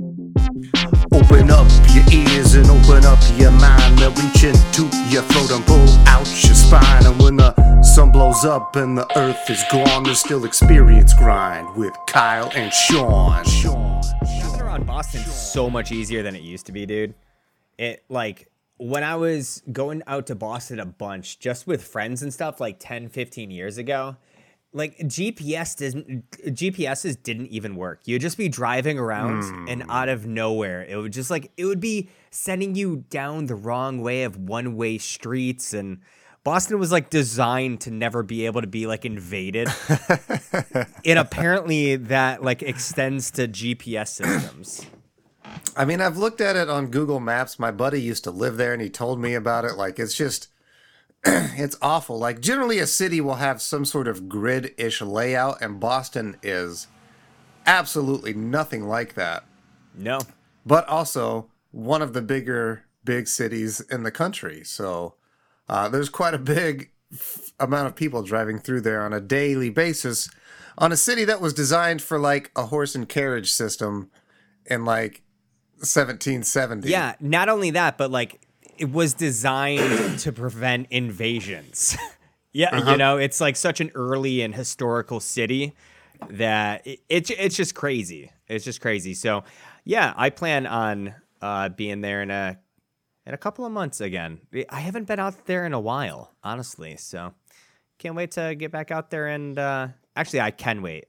Open up your ears and open up your mind. They'll reach into your throat and pull out your spine. And when the sun blows up and the earth is gone, there's still experience grind with Kyle and Sean. Sean. Driving around Boston so much easier than it used to be, dude. It like when I was going out to Boston a bunch just with friends and stuff like 10, 15 years ago, like GPS didn't GPSs didn't even work. You'd just be driving around and hmm. out of nowhere, it would just like it would be sending you down the wrong way of one-way streets and Boston was like designed to never be able to be like invaded. and apparently that like extends to GPS systems. I mean, I've looked at it on Google Maps. My buddy used to live there and he told me about it. Like, it's just, it's awful. Like, generally, a city will have some sort of grid ish layout, and Boston is absolutely nothing like that. No. But also one of the bigger, big cities in the country. So uh, there's quite a big f- amount of people driving through there on a daily basis on a city that was designed for like a horse and carriage system in like 1770. Yeah, not only that, but like it was designed to prevent invasions. yeah, you know, it's like such an early and historical city that it, it's it's just crazy. It's just crazy. So, yeah, I plan on uh, being there in a in a couple of months again. I haven't been out there in a while, honestly. So, can't wait to get back out there and uh, actually, I can wait.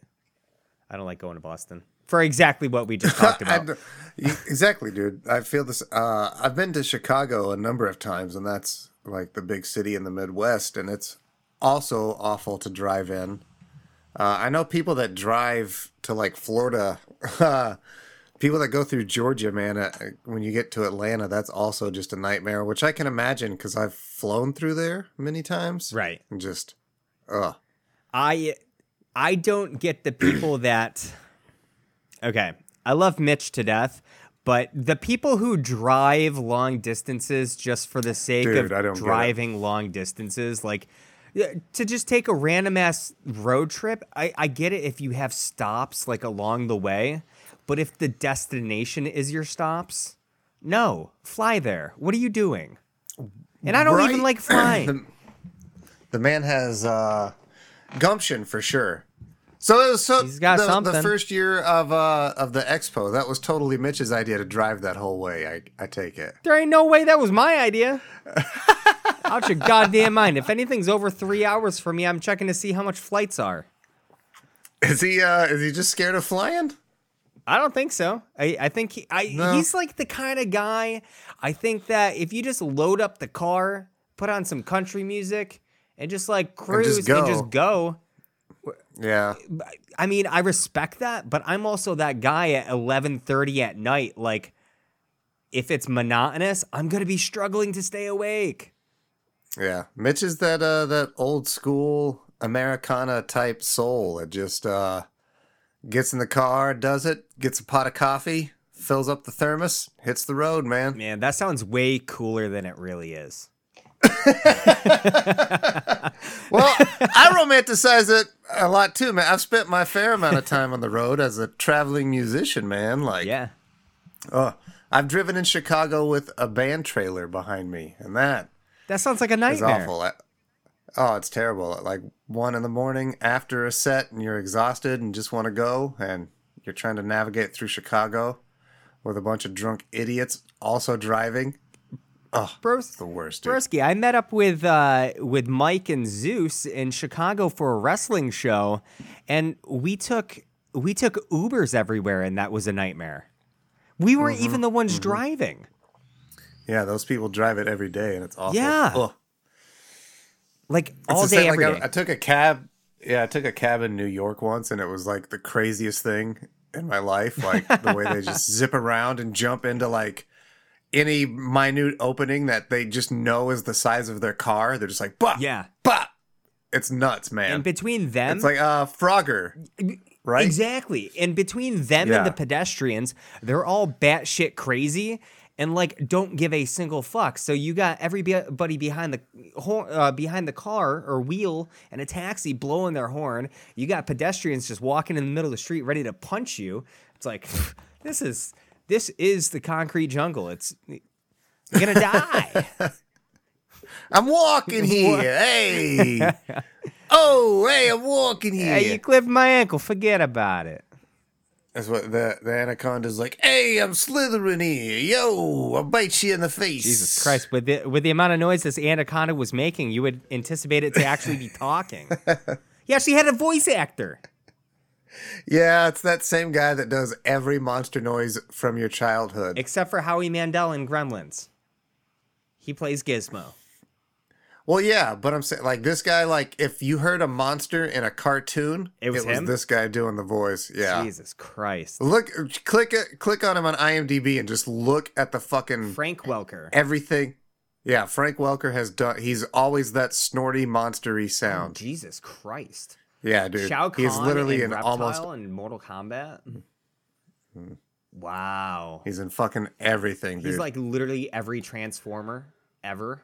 I don't like going to Boston for exactly what we just talked about. exactly, dude. I feel this. Uh, I've been to Chicago a number of times, and that's like the big city in the Midwest, and it's also awful to drive in. Uh, I know people that drive to like Florida. people that go through Georgia, man. Uh, when you get to Atlanta, that's also just a nightmare, which I can imagine because I've flown through there many times. right. And just, ugh. I I don't get the people that Okay. I love Mitch to death, but the people who drive long distances just for the sake Dude, of don't get it. driving long distances, like to just take a random ass road trip, I, I get it if you have stops like along the way, but if the destination is your stops, no, fly there. What are you doing? And I don't even like flying. The man has uh, gumption for sure. So so He's got the, the first year of uh of the expo. That was totally Mitch's idea to drive that whole way. I I take it. There ain't no way that was my idea. Out your goddamn mind. If anything's over three hours for me, I'm checking to see how much flights are. Is he uh is he just scared of flying? I don't think so. I, I think he, I, No. he's like the kind of guy. I think that if you just load up the car, put on some country music, and just like cruise and go. just go. Yeah. I mean, I respect that, but I'm also that guy at 11:30 at night. Like, if it's monotonous, I'm gonna be struggling to stay awake. Yeah. Mitch is that uh that old school Americana type soul that just uh gets in the car, does it, gets a pot of coffee, fills up the thermos, hits the road, man. Man, that sounds way cooler than it really is. Well, I romanticize it a lot too, man. I've spent my fair amount of time on the road as a traveling musician, man. Like, Yeah. oh, I've driven in Chicago with a band trailer behind me, and that That sounds like a nightmare. awful. I- Oh, it's terrible. At like one in the morning after a set, and you're exhausted and just want to go, and you're trying to navigate through Chicago with a bunch of drunk idiots also driving. Oh, Bros, the worst. Dude. Broski, I met up with uh, with Mike and Zeus in Chicago for a wrestling show, and we took we took Ubers everywhere, and that was a nightmare. We weren't Mm-hmm. even the ones driving. Yeah, those people drive it every day, and it's awful. Yeah. Ugh. Like all day, same, every like, day. I, I took a cab. Yeah, I took a cab in New York once, and it was like the craziest thing in my life. Like the way they just zip around and jump into like any minute opening that they just know is the size of their car. They're just like, bah, yeah, bah. It's nuts, man. and between them, it's like uh Frogger, right? Exactly. And between them Yeah. and the pedestrians, they're all batshit crazy and like don't give a single fuck. So you got everybody behind the uh, behind the car or wheel and a taxi blowing their horn. You got pedestrians just walking in the middle of the street ready to punch you. It's like this is this is the concrete jungle. It's gonna die. I'm walking here. hey. Oh, hey, I'm walking here. hey, you clipped my ankle. Forget about it. That's what the the anaconda's like. Hey, I'm slithering here. Yo, I'll bite you in the face. Jesus Christ! With the with the amount of noise this anaconda was making, you would anticipate it to actually be talking. he actually had a voice actor. Yeah, it's that same guy that does every monster noise from your childhood. except for Howie Mandel in Gremlins. He plays Gizmo. Well, yeah, but I'm saying like this guy. Like, if you heard a monster in a cartoon, It was him? this guy doing the voice. Yeah. Jesus Christ. Look, click it, click on him on IMDb and just look at the fucking Frank Welker. everything. Yeah, Frank Welker has done. He's always that snorty, monstery sound. Jesus Christ. Yeah, dude. Shao Kahn he's literally in in almost. in Mortal Kombat. Wow. He's in fucking everything, dude. He's like literally every Transformer ever.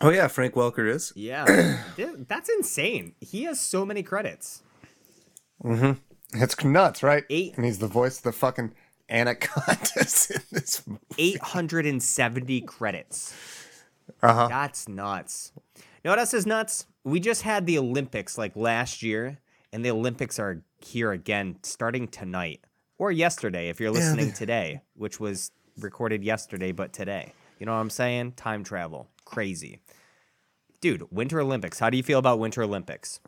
oh yeah, Frank Welker is. Yeah. That's insane. He has so many credits. Mhm, it's nuts, right? Eight. And he's the voice of the fucking anacondas in this movie. 870 credits. Uh-huh. That's nuts. You know what else is nuts? We just had the Olympics like last year, and the Olympics are here again starting tonight or yesterday if you're listening today, which was recorded yesterday, but today. You know what I'm saying? Time travel. Crazy. Dude, Winter Olympics. How do you feel about Winter Olympics?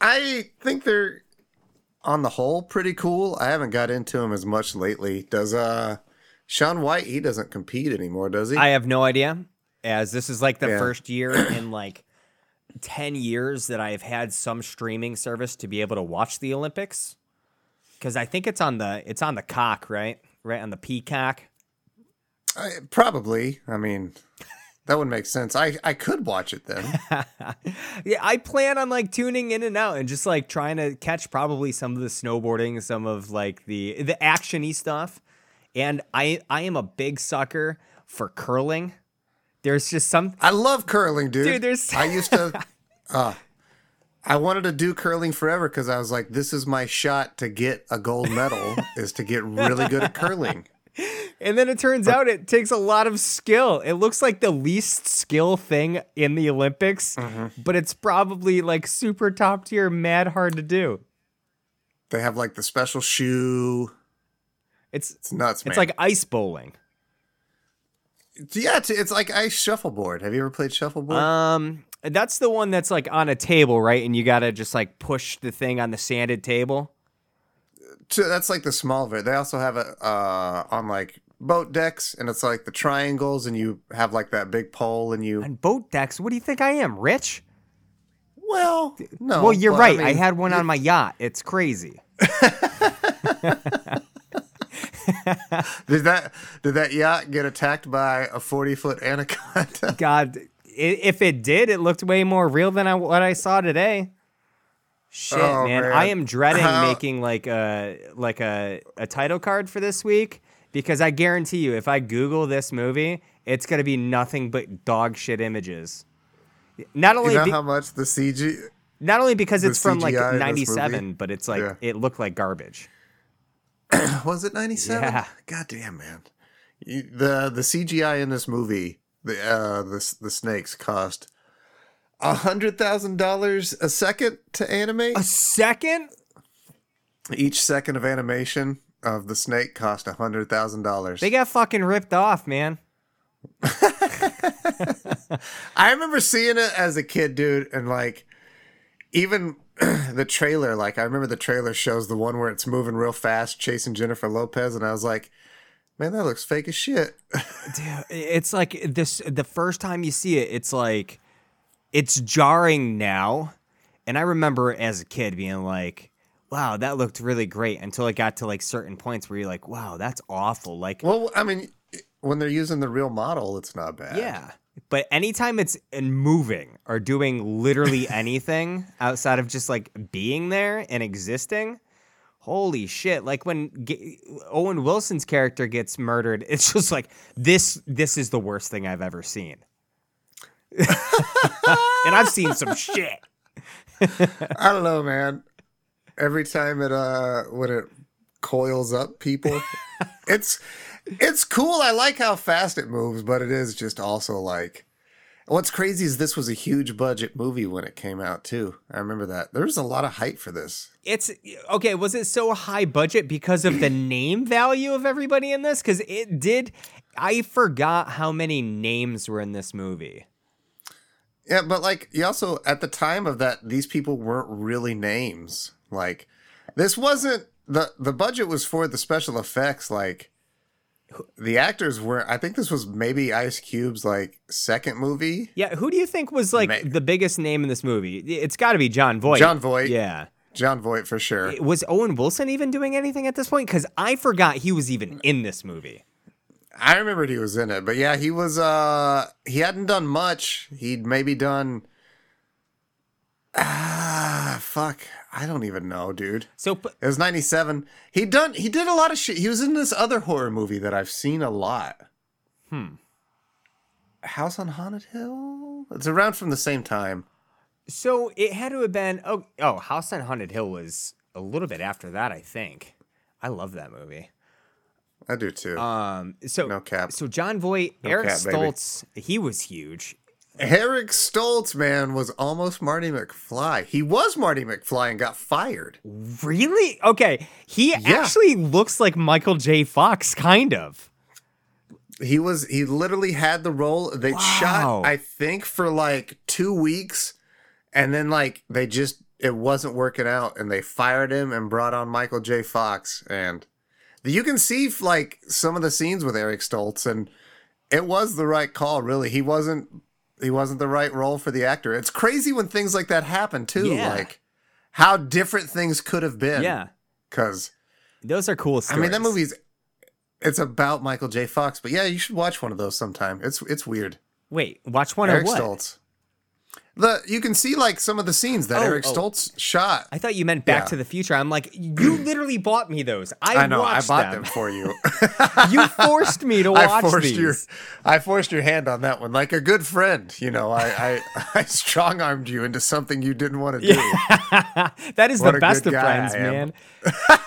I think they're on the whole pretty cool. I haven't got into them as much lately. Does uh Shaun White? He doesn't compete anymore, does he? I have no idea, as this is like the Yeah. first year in like 10 years that I've had some streaming service to be able to watch the Olympics. Cuz I think it's on the it's on the cock, right? Right on the peacock. Probably. I mean, that would make sense. I I could watch it then. Yeah, I plan on like tuning in and out and just like trying to catch probably some of the snowboarding, some of like the the actiony stuff. And I I am a big sucker for curling. There's just some I love curling, dude. Dude, there's- I used to. Uh, I wanted to do curling forever because I was like, this is my shot to get a gold medal is to get really good at curling. And then it turns out it takes a lot of skill. It looks like the least skill thing in the Olympics, but it's probably like super top tier, mad hard to do. They have like the special shoe. It's It's nuts, man. it's like ice bowling. Yeah, it's, it's like ice shuffleboard. Have you ever played shuffleboard? Um, that's the one that's like on a table, right? And you gotta just like push the thing on the sanded table. So that's like the small of it. They also have it uh, on like boat decks, and it's like the triangles, and you have like that big pole, and you. On boat decks, what do you think I am, rich? Well, no. well, you're but, right. I, mean, had one on my yacht. It's crazy. Did that did that yacht get attacked by a forty foot anaconda? God, if it did, it looked way more real than I, what I saw today. Shit, Oh, man. man. I am dreading How- making like a like a, a title card for this week because I guarantee you, if I Google this movie, it's gonna be nothing but dog shit images. Not only You know be- how much the CG not only because it's from like CGI in '97, but it's like Yeah. it looked like garbage. was it ninety seven? Yeah. God damn man. You, the the CGI in this movie, the uh the the snakes cost a hundred thousand dollars a second to animate. A second? Each second of animation of the snake cost a hundred thousand dollars. They got fucking ripped off, man. I remember seeing it as a kid, dude, and like even the trailer, like I remember the trailer shows the one where it's moving real fast, chasing Jennifer Lopez, and I was like, man, that looks fake as shit. Dude, it's like this the first time you see it it's like it's jarring now and i remember as a kid being like wow that looked really great until it got to like certain points where you're like wow that's awful like well, I mean, when they're using the real model, it's not bad. yeah but anytime it's in moving or doing literally anything outside of just like being there and existing holy shit like when G- owen wilson's character gets murdered it's just like this this is the worst thing i've ever seen and i've seen some shit I don't know, man. Every time it uh when it coils up people. it's it's cool. I like how fast it moves, but it is just also like what's crazy is this was a huge budget movie when it came out too. I remember that. There was a lot of hype for this. It's okay. Was it so high budget because of the name value of everybody in this? Because it did. I forgot how many names were in this movie. Yeah, but like you also at the time of that, these people weren't really names. Like this wasn't the the budget was for the special effects. Like the actors were. I think this was maybe Ice Cube's like second movie. Yeah, who do you think was like the biggest name in this movie? It's got to be Jon Voight. Jon Voight. Yeah. Jon Voight for sure. Was Owen Wilson even doing anything at this point? Because I forgot he was even in this movie. I remembered he was in it, but yeah, he was. uh He hadn't done much. He'd maybe done. Ah, fuck. I don't even know, dude. So it was ninety seven. He done. He did a lot of shit. He was in this other horror movie that I've seen a lot. Hmm. House on Haunted Hill. It's around from the same time. So it had to have been. Oh, oh, House on Haunted Hill was a little bit after that, I think. I love that movie. I do too. Um. So no cap. So Jon Voight, No Eric cap, baby. Stoltz, he was huge. Eric Stoltz, man, was almost Marty McFly. He was Marty McFly and got fired. Really? Okay. He actually looks like Michael J. Fox, kind of. He was he literally had the role. They Wow. shot, I think, for like two weeks, and then like they just it wasn't working out, and they fired him and brought on Michael J. Fox, and you can see like some of the scenes with Eric Stoltz, and it was the right call. Really, he wasn't he wasn't the right role for the actor. It's crazy when things like that happen too. Yeah. Like how different things could have been. Yeah. because Those are cool I mean that movie's it's about Michael J. Fox, but yeah, you should watch one of those sometime. It's it's weird. Wait, watch one Eric of what? Stoltz. The you can see like some of the scenes that Oh, Eric oh. Stoltz shot. I thought you meant Back Yeah. to the Future. I'm like, you literally bought me those. I, I know. I bought them, for you. you forced me to watch I forced these. your I forced your hand on that one, like a good friend. You know, I I, I strong armed you into something you didn't want to do. that is What the best of friends, man.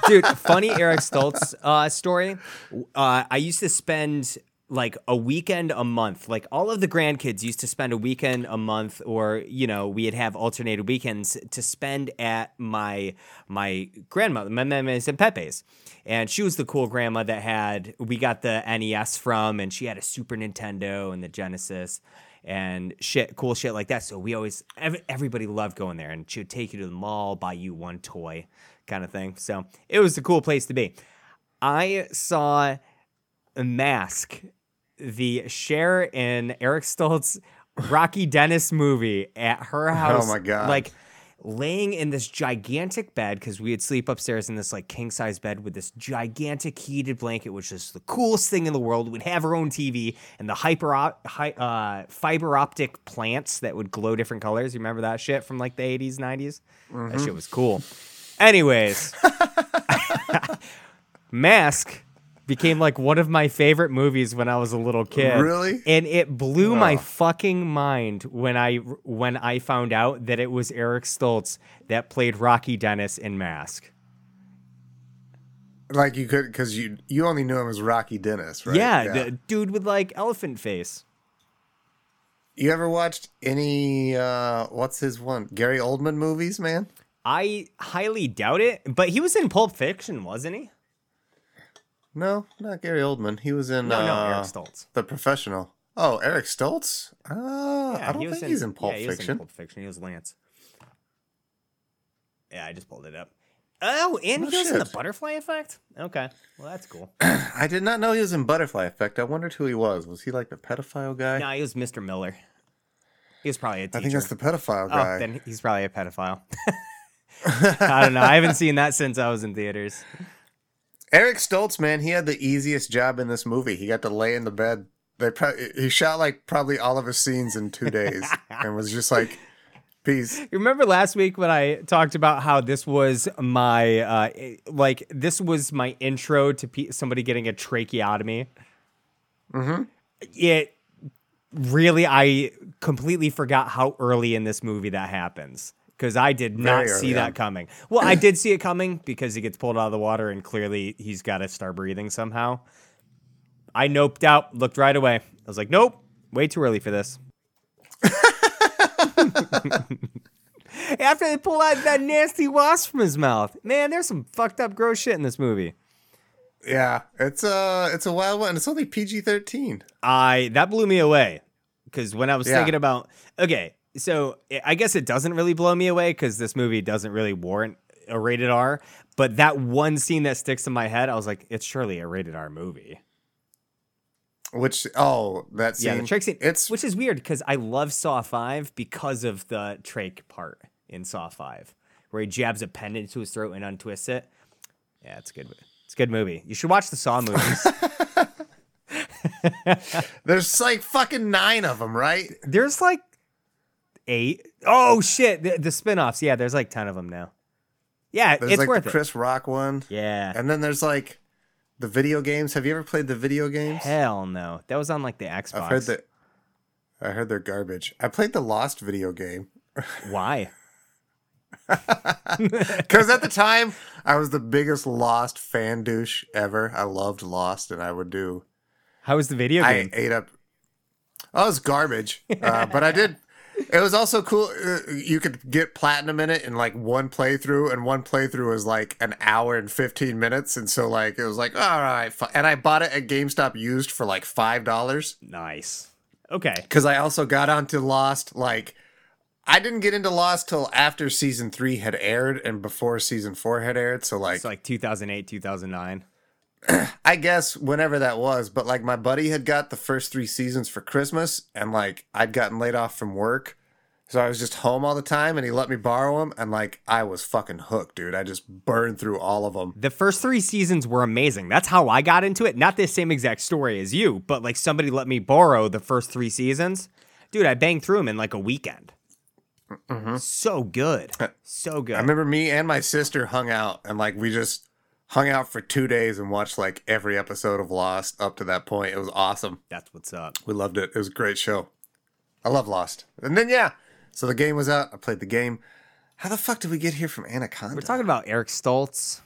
Dude, funny Eric Stoltz uh, story. Uh, I used to spend like a weekend a month. Like all of the grandkids used to spend a weekend a month, or you know, we'd have alternated weekends to spend at my my grandmother, my memes and Pepe's. And she was the cool grandma that had we got the NES from, and she had a Super Nintendo and the Genesis and shit, cool shit like that. So we always, everybody loved going there, and she would take you to the mall, buy you one toy, kind of thing. So it was a cool place to be. I saw a mask, the Cher in Eric Stoltz Rocky Dennis movie at her house. Oh my God. Like laying in this gigantic bed because we would sleep upstairs in this like king size bed with this gigantic heated blanket, which is the coolest thing in the world. We'd have our own TV and the hyper op- hi- uh, fiber optic plants that would glow different colors. You remember that shit from like the 80s, 90s? That shit was cool. Anyways, Mask became like one of my favorite movies when I was a little kid. Really? And it blew my fucking mind when I when I found out that it was Eric Stoltz that played Rocky Dennis in Mask. like you could because you you only knew him as Rocky Dennis, right? Yeah, the dude with like elephant face. You ever watched any uh what's his one? Gary Oldman movies, man? I highly doubt it, but he was in Pulp Fiction, wasn't he? No, not Gary Oldman. He was in No, no, uh, Eric Stoltz. The Professional. Oh, Eric Stoltz? Uh, I don't he think he's in Pulp yeah, he was in Fiction. Pulp Fiction. He was Lance. Yeah, I just pulled it up. Oh, and Oh, he was in the. Butterfly Effect. Okay, well that's cool. I did not know he was in Butterfly Effect. I wondered who he was. Was he like the pedophile guy? no, he was Mr. Miller. He was probably a teacher. I think that's the pedophile Oh, guy. then he's probably a pedophile. I don't know. I haven't seen that since I was in theaters. Eric Stoltz, man, he had the easiest job in this movie. He got to lay in the bed. They pro- he shot like probably all of his scenes in two days, and was just like, "Peace." You remember last week when I talked about how this was my uh like this was my intro to pe- somebody getting a tracheotomy? Mm-hmm. It really I completely forgot how early in this movie that happens. Because I did not Very see that on. coming. Well, I did see it coming because he gets pulled out of the water and clearly he's got to start breathing somehow. I noped out, looked right away. I was like, nope, way too early for this. After they pull out that nasty wasp from his mouth, man, there's some fucked up gross shit in this movie. Yeah, it's a it's a wild one. It's only PG thirteen. I that blew me away because when I was Yeah. thinking about okay, so I- I guess it doesn't really blow me away because this movie doesn't really warrant a rated R. But that one scene that sticks in my head, I was like, it's surely a rated R movie. Which oh that scene. yeah, the trick scene. It's which is weird because I love Saw Five because of the trach part in Saw Five, where he jabs a pen into his throat and untwists it. Yeah, it's a good. It's a good movie. You should watch the Saw movies. there's like fucking nine of them, right? There's like eight. Oh shit, the, the spin-offs. Yeah, there's like 10 of them now. Yeah, There's it's like worth the it. Chris Rock one, Yeah. and then there's like the video games. Have you ever played the video games? Hell no. That was on like the Xbox. I've heard that. I heard they're garbage. I played the Lost video game Why? because at the time I was the biggest Lost fan douche ever. I loved Lost, and I would do. How was the video game? I ate up. Oh, it was garbage, uh, but I did. It was also cool. Uh, you could get platinum in it in like one playthrough, and one playthrough was like an hour and fifteen minutes, and so like it was like all right. And I bought it at GameStop used for like five dollars nice. Okay. because I also got onto Lost. Like I didn't get into Lost till after season three had aired and before season four had aired. So like It's like 2008, 2009. I guess whenever that was, but like my buddy had got the first three seasons for Christmas, and like I'd gotten laid off from work, so I was just home all the time, and he let me borrow them, and like I was fucking hooked, dude. I just burned through all of them. The first three seasons were amazing. That's how I got into it. Not the same exact story as you, but like somebody let me borrow the first three seasons. Dude, I banged through them in like a weekend. Mm-hmm. So good. So good. I remember me and my sister hung out, and like we just hung out for two days and watched like every episode of Lost up to that point. It was awesome. That's what's up. We loved it. It was a great show. I love Lost. And then yeah, so the game was out. I played the game. How the fuck did we get here from Anaconda? We're talking about Eric Stoltz.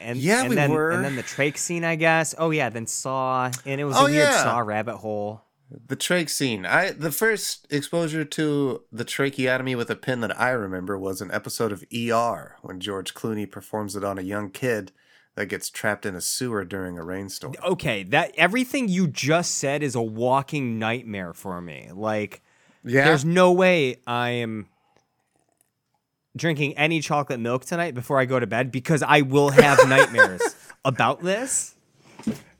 And Yeah, and we then, were. And then the trach scene, I guess. Oh yeah, then Saw, and it was oh, a Oh, weird yeah. Saw rabbit hole. The trach scene. I the first exposure to the tracheotomy with a pin that I remember was an episode of ER when George Clooney performs it on a young kid that gets trapped in a sewer during a rainstorm. Okay, that everything you just said is a walking nightmare for me. Like, Yeah. there's no way I am drinking any chocolate milk tonight before I go to bed because I will have nightmares about this.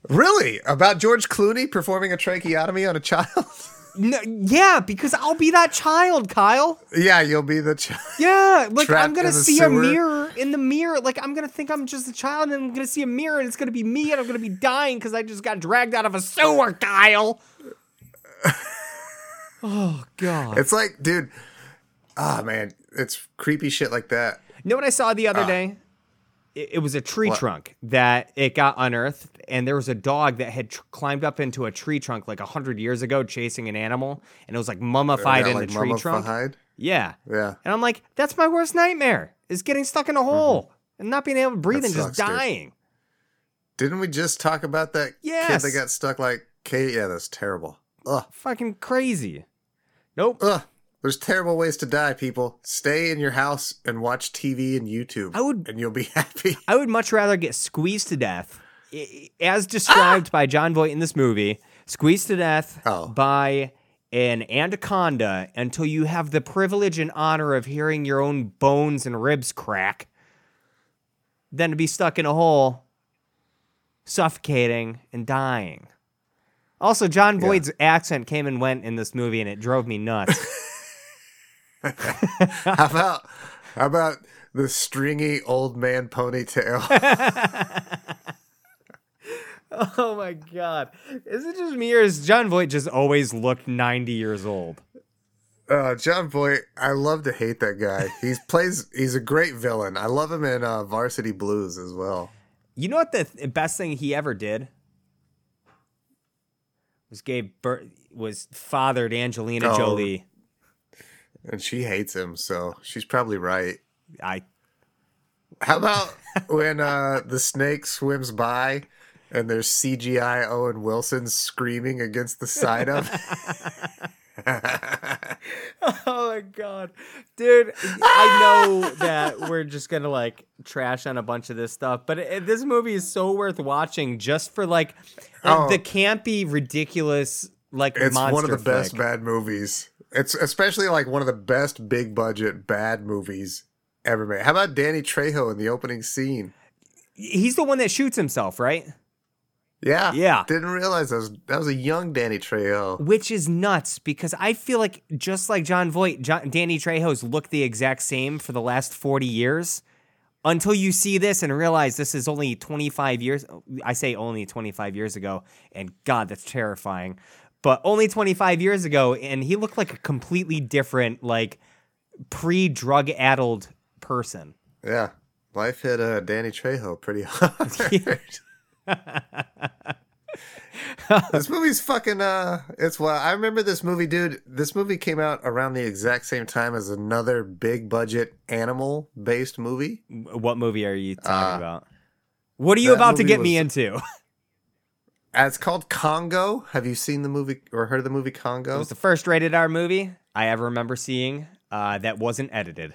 Really? About George Clooney performing a tracheotomy on a child? No, yeah, because I'll be that child, Kyle. yeah, you'll be the child. Yeah, like I'm gonna see a mirror in the mirror. Like I'm gonna think I'm just a child, and I'm gonna see a mirror, and it's gonna be me, and I'm gonna be dying because I just got dragged out of a sewer, Kyle. oh God! It's like, dude, ah man, it's creepy shit like that. You know what I saw the other day? It, it was a tree. What? trunk that it got unearthed, and there was a dog that had tr- climbed up into a tree trunk like a hundred years ago, chasing an animal, and it was like mummified Got, in like, the tree trunk. Yeah, Yeah. and I'm like, that's my worst nightmare: is getting stuck in a mm-hmm. hole and not being able to breathe That and just sucks, dude. dying. Didn't we just talk about that Yes. kid that got stuck like Kate? Yeah, that's terrible. Ugh. Fucking crazy. Nope. Ugh. There's terrible ways to die, people. Stay in your house and watch TV and YouTube. I would- and you'll be happy. I would much rather get squeezed to death, as described ah! by Jon Voight in this movie, squeezed to death Oh. by an anaconda until you have the privilege and honor of hearing your own bones and ribs crack, than to be stuck in a hole, suffocating and dying. Also, Jon Voight's accent came and went in this movie, and it drove me nuts. how about how about the stringy old man ponytail? Oh my god. Is it just me or is Jon Voight just always looked 90 years old? uh, John Boy, I love to hate that guy. He's plays. He's a great villain. I love him in uh, Varsity Blues as well. You know what the th- best thing he ever did? Was gave birth was fathered Angelina Oh. Jolie. and she hates him, so she's probably right. I How about when uh, the snake swims by and there's CGI Owen Wilson screaming against the side of? Oh my god, dude! I know that we're just gonna like trash on a bunch of this stuff, but it, this movie is so worth watching just for like Oh. the campy, ridiculous like It's one of the best bad movies. It's especially like one of the best big budget bad movies ever made. How about Danny Trejo in the opening scene? He's the one that shoots himself, right? Yeah, Yeah. Didn't realize that was that was a young Danny Trejo. Which is nuts because I feel like just like Jon Voight, John, Danny Trejo's looked the exact same for the last 40 years until you see this and realize this is only 25 years. I say only 25 years ago, and God, that's terrifying. But only 25 years ago, and he looked like a completely different, like pre drug addled person. Yeah, life hit uh, Danny Trejo pretty hard. this movie's fucking uh it's well I remember this movie dude this movie came out around the exact same time as another big budget animal based movie What movie are you talking Uh, about? What are you about to get me into? Uh, it's called Congo have you seen the movie or heard of the movie Congo It was the first rated R movie I ever remember seeing uh, that wasn't edited.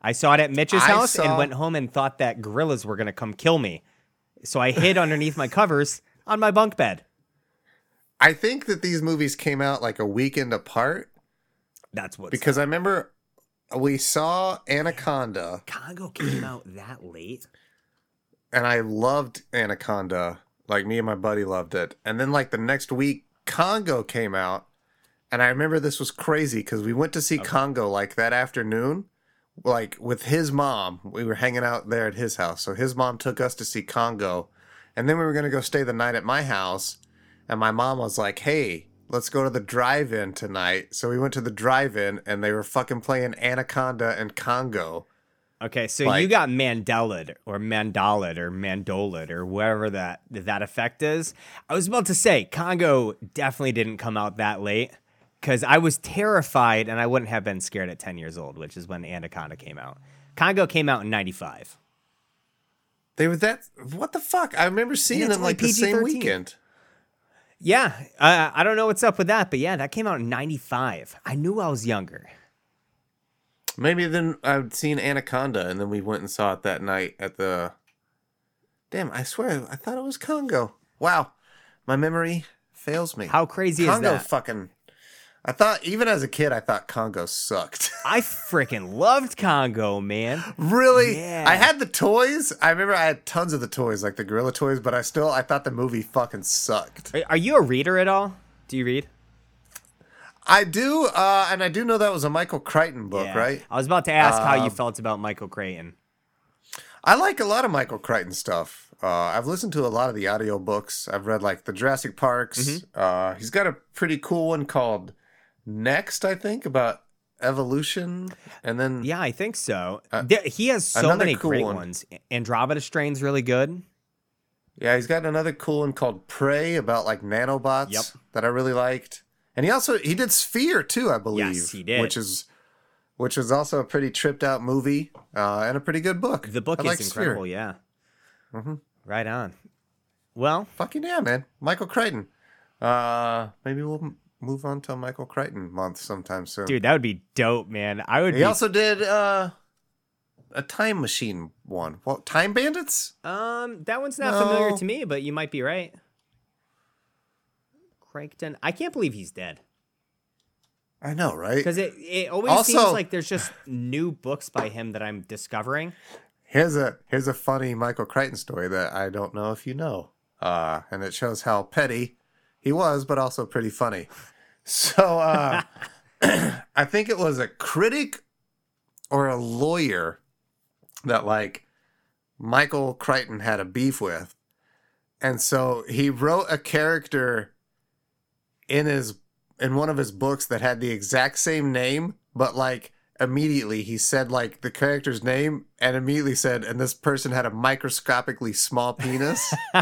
I saw it at Mitch's I house and went home and thought that gorillas were going to come kill me. So I hid underneath my covers on my bunk bed. I think that these movies came out like a weekend apart That's what because I remember we saw Anaconda Congo came out that late. and I loved Anaconda. Like me and my buddy loved it. And then like the next week, Congo came out, and I remember this was crazy because we went to see oh. Congo like that afternoon, like with his mom. We were hanging out there at his house, so his mom took us to see Congo, and then we were gonna go stay the night at my house, and my mom was like, "Hey." Let's go to the drive-in tonight. So we went to the drive-in, and they were fucking playing Anaconda and Congo. Okay, so you got Mandalid or Mandalid or Mandolid or wherever that that effect is. I was about to say Congo definitely didn't come out that late because I was terrified and I wouldn't have been scared at 10 years old, which is when Anaconda came out. Congo came out in 95. They were that. What the fuck? I remember seeing them like the same PG-13. weekend. Yeah, uh, I don't know what's up with that, but yeah, that came out in 95. I knew I was younger. Maybe then I'd seen Anaconda, and then we went and saw it that night at the. Damn! I swear, I thought it was Congo. Wow, my memory fails me. How crazy Congo is that? Congo fucking. I thought even as a kid, I thought Congo sucked. I freaking loved Congo, man. really? Yeah. I had the toys. I remember I had tons of the toys, like the gorilla toys, but I still I thought the movie fucking sucked. Are, are you a reader at all? Do you read? I do, uh, and I do know that was a Michael Crichton book, Yeah. right? I was about to ask how you Um, felt about Michael Crichton. I like a lot of Michael Crichton stuff. Uh, I've listened to a lot of the audiobooks. I've read like the Jurassic Parks. Mm-hmm. Uh, he's got a pretty cool one called Next, I think, about evolution. And then Yeah, I think so. There, he has so Uh, many cool great one. ones. Andromeda Strain's really good. yeah, he's got another cool one called Prey about like nanobots Yep. that I really liked. And he also he did Sphere too, I believe. yes, he did. Which is which is also a pretty tripped out movie uh, and a pretty good book. The book I is like Sphere. incredible. Yeah. Mm-hmm. Right on. Well, Fucking yeah, man. Michael Crichton. Uh, maybe we'll move on to Michael Crichton month sometime soon. dude, that would be dope, man. I would He be. also did uh, a time machine one. Well, Time Bandits? um, that one's not familiar to me, but you might be right. Crichton. I can't believe he's dead I know, right? because it it always Also- seems like there's just new books by him that I'm discovering. Here's a here's a funny Michael Crichton story that I don't know if you know. Uh, and it shows how petty he was, but also pretty funny. So uh, I think it was a critic or a lawyer that like Michael Crichton had a beef with. And so he wrote a character in his in one of his books that had the exact same name, but like immediately he said like the character's name and immediately said and this person had a microscopically small penis.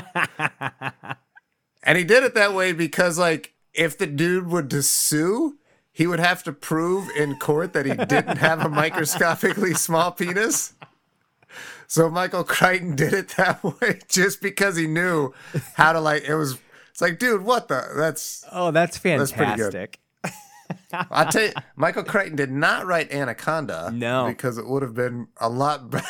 and he did it that way because like if the dude would to sue, he would have to prove in court that he didn't have a microscopically small penis. So Michael Crichton did it that way just because he knew how to like it was it's like dude what the that's Oh, that's That's pretty good. fantastic. I tell you Michael Crichton did not write Anaconda No. because it would have been a lot better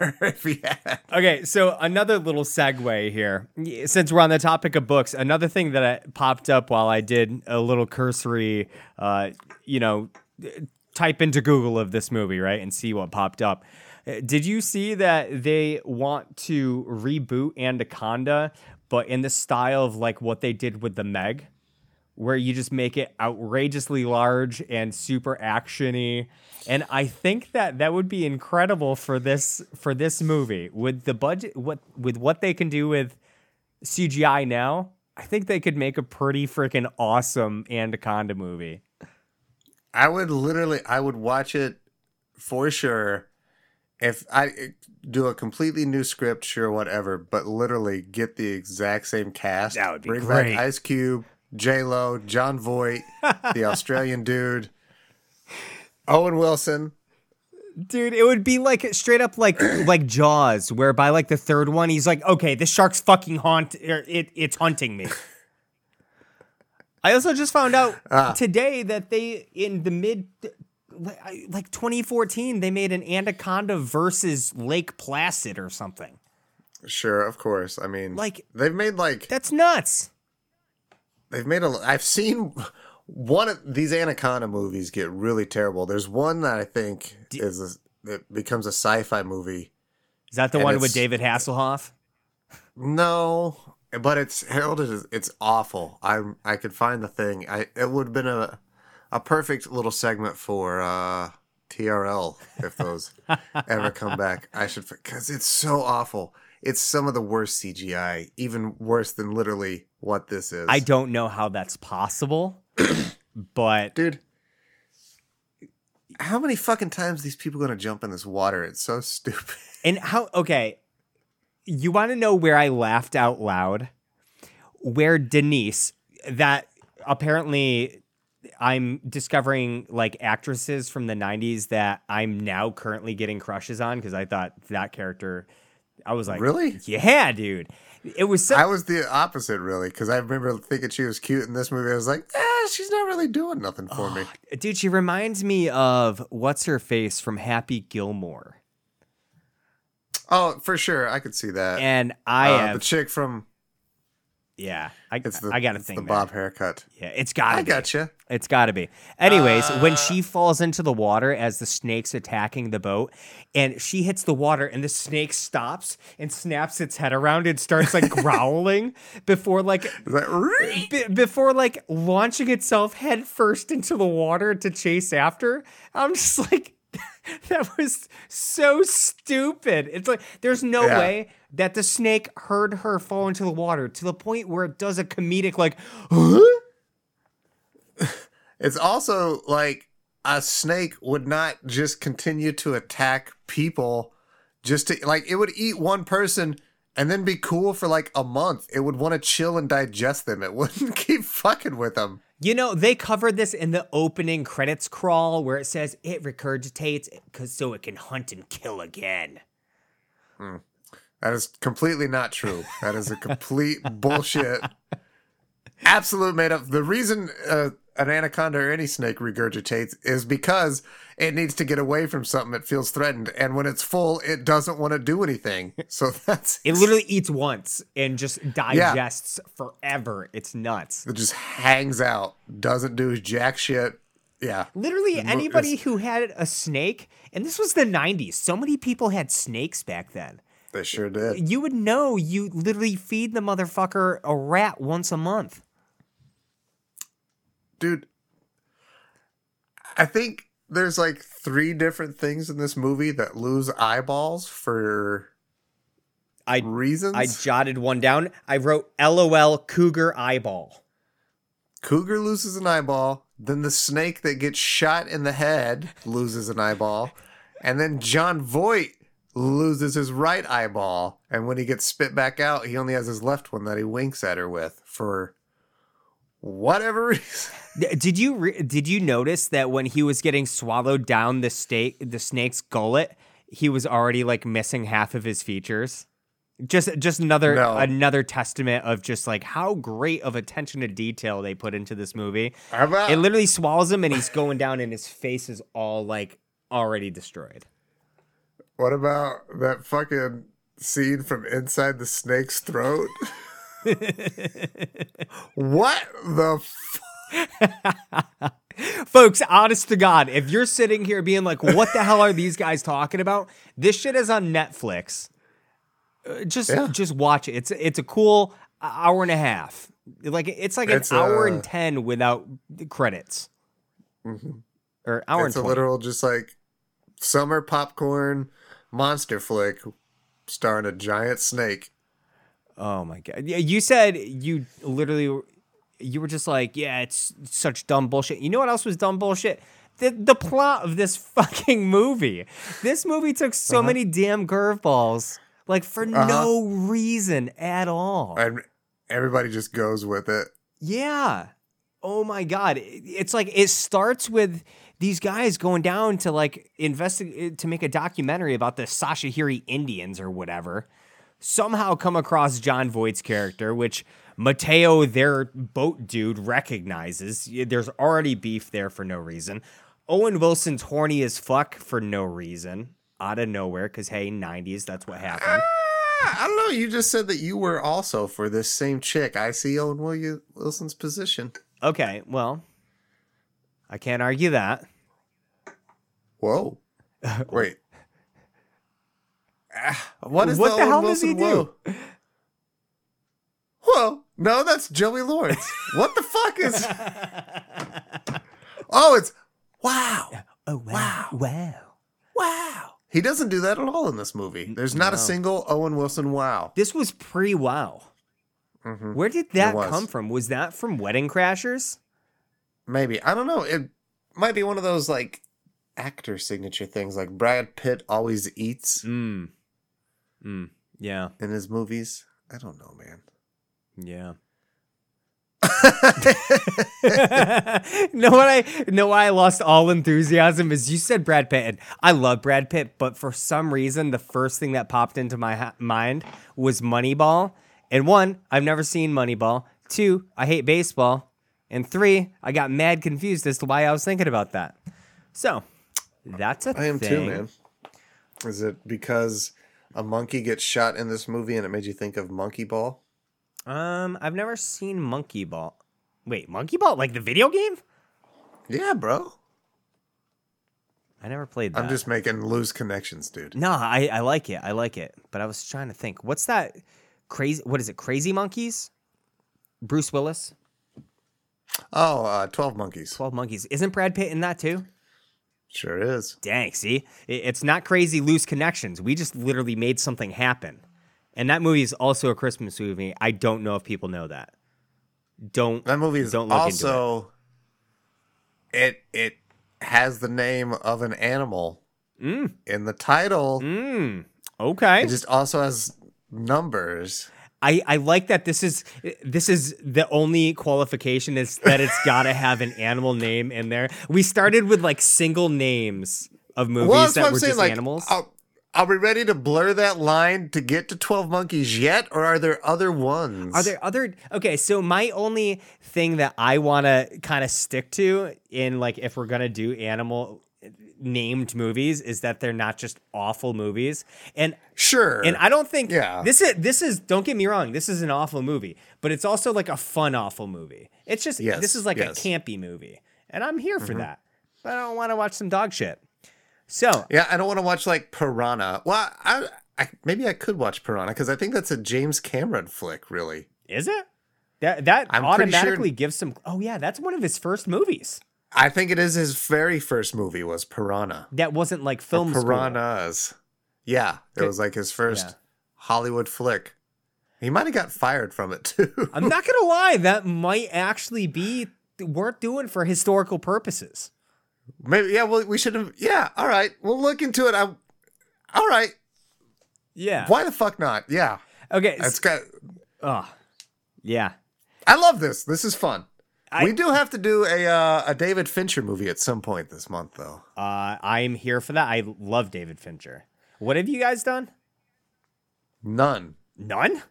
if he had Okay, so another little segue here. Since we're on the topic of books, another thing that I popped up while I did a little cursory, uh, you know, type into Google of this movie, right, and see what popped up. Uh, Did you see that they want to reboot Anaconda, but in the style of like what they did with the Meg? Where you just make it outrageously large and super actiony and i think that that would be incredible for this for this movie with the budget what with what they can do with cgi now i think they could make a pretty freaking awesome anaconda movie I would literally, I would watch it for sure. If I eh, do a completely new script, sure, whatever, but literally get the exact same cast. That would be Bring great. back Ice Cube, J Lo, Jon Voight, the Australian dude, Owen Wilson. dude it would be like straight up like like jaws where by like the third one he's like okay this shark's fucking haunt er, it it's hunting me i also just found out today that they in the mid like 2014 they made an anaconda versus lake placid or something Sure, of course. I mean, Like- they've made like that's nuts they've made a. I've seen one of these Anaconda movies get really terrible. There's one that I think is a, it becomes a sci-fi movie. is that the one with david hasselhoff No, but it's heralded as it's awful. I I could find the thing. I it would have been a a perfect little segment for uh TRL if those ever come back. I should because it's so awful. It's some of the worst CGI, even worse than literally what this is. i don't know how that's possible but dude. How many fucking times these people gonna jump in this water? It's so stupid. And how okay, you want to know where I laughed out loud? Where Denise that apparently I'm discovering like actresses from the 90s that I'm now currently getting crushes on because I thought that character I was like Really? Yeah, dude. It was so I was the opposite, really, because I remember thinking she was cute in this movie. I was like, eh, she's not really doing nothing for me. Dude, she reminds me of what's her face from Happy Gilmore. Oh, for sure, I could see that. And I uh, have the chick from yeah, I, the I got to it's think the bob haircut. Yeah, it's got I to gotcha. It's got to be. Anyways, Uh, when she falls into the water as the snake's attacking the boat, and she hits the water, and the snake stops and snaps its head around and starts like growling before like b- before like launching itself head first into the water to chase after. I'm just like. That was so stupid. It's like there's no Yeah. way that the snake heard her fall into the water to the point where it does a comedic like, huh? It's also like a snake would not just continue to attack people just to like it would eat one person and then be cool for like a month. It would want to chill and digest them. It wouldn't keep fucking with them. You know, they covered this in the opening credits crawl where it says it regurgitates cause so it can hunt and kill again. Hmm. That is completely not true. That is a complete bullshit. Absolute made up. The reason uh, an anaconda or any snake regurgitates is because it needs to get away from something it feels threatened, and when it's full, it doesn't want to do anything. So that's It literally eats once and just digests forever. It's nuts. it. Just hangs out, doesn't do jack shit. Yeah, Literally, anybody it's- who had a snake, and this was the 90s, so many people had snakes back then. They sure did. You would know you literally feed the motherfucker a rat once a month. dude i think there's like three different things in this movie that lose eyeballs for I reasons I jotted one down. I wrote LOL cougar eyeball. cougar loses an eyeball then the snake that gets shot in the head loses an eyeball and then Jon Voight loses his right eyeball and when he gets spit back out he only has his left one that he winks at her with for whatever reason. Did you re- did you notice that when he was getting swallowed down the snake the snake's gullet, he was already like missing half of his features? Just just another No. another testament of just like how great of attention to detail they put into this movie. About It literally swallows him and he's going down and his face is all like already destroyed. What about that fucking scene from inside the snake's throat? what the f- Folks, honest to God, if you're sitting here being like, what the hell are these guys talking about? This shit is on Netflix. Uh, just Yeah. just watch it. It's it's a cool hour and a half. Like it's like an It's, hour uh, and ten without the credits. Or hour Mm-hmm. It's a and 20. literal just like summer popcorn monster flick starring a giant snake. Oh my god! Yeah, you said you literally you were just like, yeah, it's such dumb bullshit. You know what else was dumb bullshit? The the plot of this fucking movie. This movie took so Uh-huh. many damn curveballs, like for no reason at all. And everybody just goes with it. Yeah. Oh my god. It's like it starts with these guys going down to like investigate to make a documentary about the Sashahiri Indians or whatever. Somehow come across Jon Voight's character, which Mateo, their boat dude, recognizes. There's already beef there for no reason. Owen Wilson's horny as fuck for no reason, out of nowhere, because hey, 90s, that's what happened. Ah, I don't know. You just said that you were also for this same chick. I see Owen Wilson's position. Okay, well, I can't argue that. Whoa. Wait. Ah, what is What the Owen hell does he do? Whoa? Whoa. No, that's Joey Lawrence. what the fuck is. Oh, it's. Wow. Oh wow! Wow! Wow. He doesn't do that at all in this movie. There's not a single Owen Wilson wow. This was pre Wow. Mhm. Where did that come from? Was that from Wedding Crashers? Maybe. I don't know. It might be one of those like actor signature things like Brad Pitt always eats Mm. Mm. Yeah. in his movies. I don't know, man. Yeah. know what I know why I lost all enthusiasm is you said Brad Pitt and I love Brad Pitt, but for some reason the first thing that popped into my ha- mind was Moneyball. And one, I've never seen Moneyball. Two, I hate baseball. And three, I got mad confused as to why I was thinking about that. So that's a I am thing. too, man. Is it because a monkey gets shot in this movie and it made you think of Monkey Ball? Um, I've never seen Monkey Ball. Wait, Monkey Ball, like the video game? Yeah, bro. I never played that. I'm just making loose connections, dude. No, I, I like it. I like it. But I was trying to think. What's that crazy what is it? Crazy Monkeys? Bruce Willis? Oh, uh, 12 Monkeys. 12 Monkeys. Isn't Brad Pitt in that too? Sure is. Dang, see? It's not crazy loose connections. We just literally made something happen. And that movie is also a Christmas movie. I don't know if people know that. Don't That movie is don't look into it. also it it has the name of an animal Mm. in the title. Mm. Okay. It just also has numbers. I, I like that this is this is the only qualification is that it's got to have an animal name in there. We started with like single names of movies Well, that were saying. just Like, animals. Are, are we ready to blur that line to get to 12 Monkeys yet, or are there other ones? Are there other Okay, so my only thing that I want to kind of stick to in like if we're going to do animal named movies is that they're not just awful movies. And Sure. And I don't think Yeah. this is this is don't get me wrong, this is an awful movie, but it's also like a fun awful movie. It's just Yes, this is like yes. Mm-hmm. a campy movie. And I'm here for that. But I don't want to watch some dog shit. So, yeah, I don't want to watch like Piranha. Well, I, I maybe I could watch Piranha because I think that's a James Cameron flick, really. is it? That that I'm pretty sure- automatically gives some Oh yeah, that's one of his first movies. I think it is his very first movie was Piranha. That wasn't like film school. Piranhas. Yeah, it was like his first Yeah. Hollywood flick. He might have got fired from it too. I'm not gonna lie, that might actually be worth doing for historical purposes. Maybe yeah. Well, we should have. Yeah. All right. We'll look into it. I'm. All right. Yeah. Why the fuck not? Yeah. Okay. It's got. Oh, yeah. I love this. This is fun. I- we do have to do a uh, a David Fincher movie at some point this month, though. Uh, I'm here for that. I love David Fincher. What have you guys done? None. None.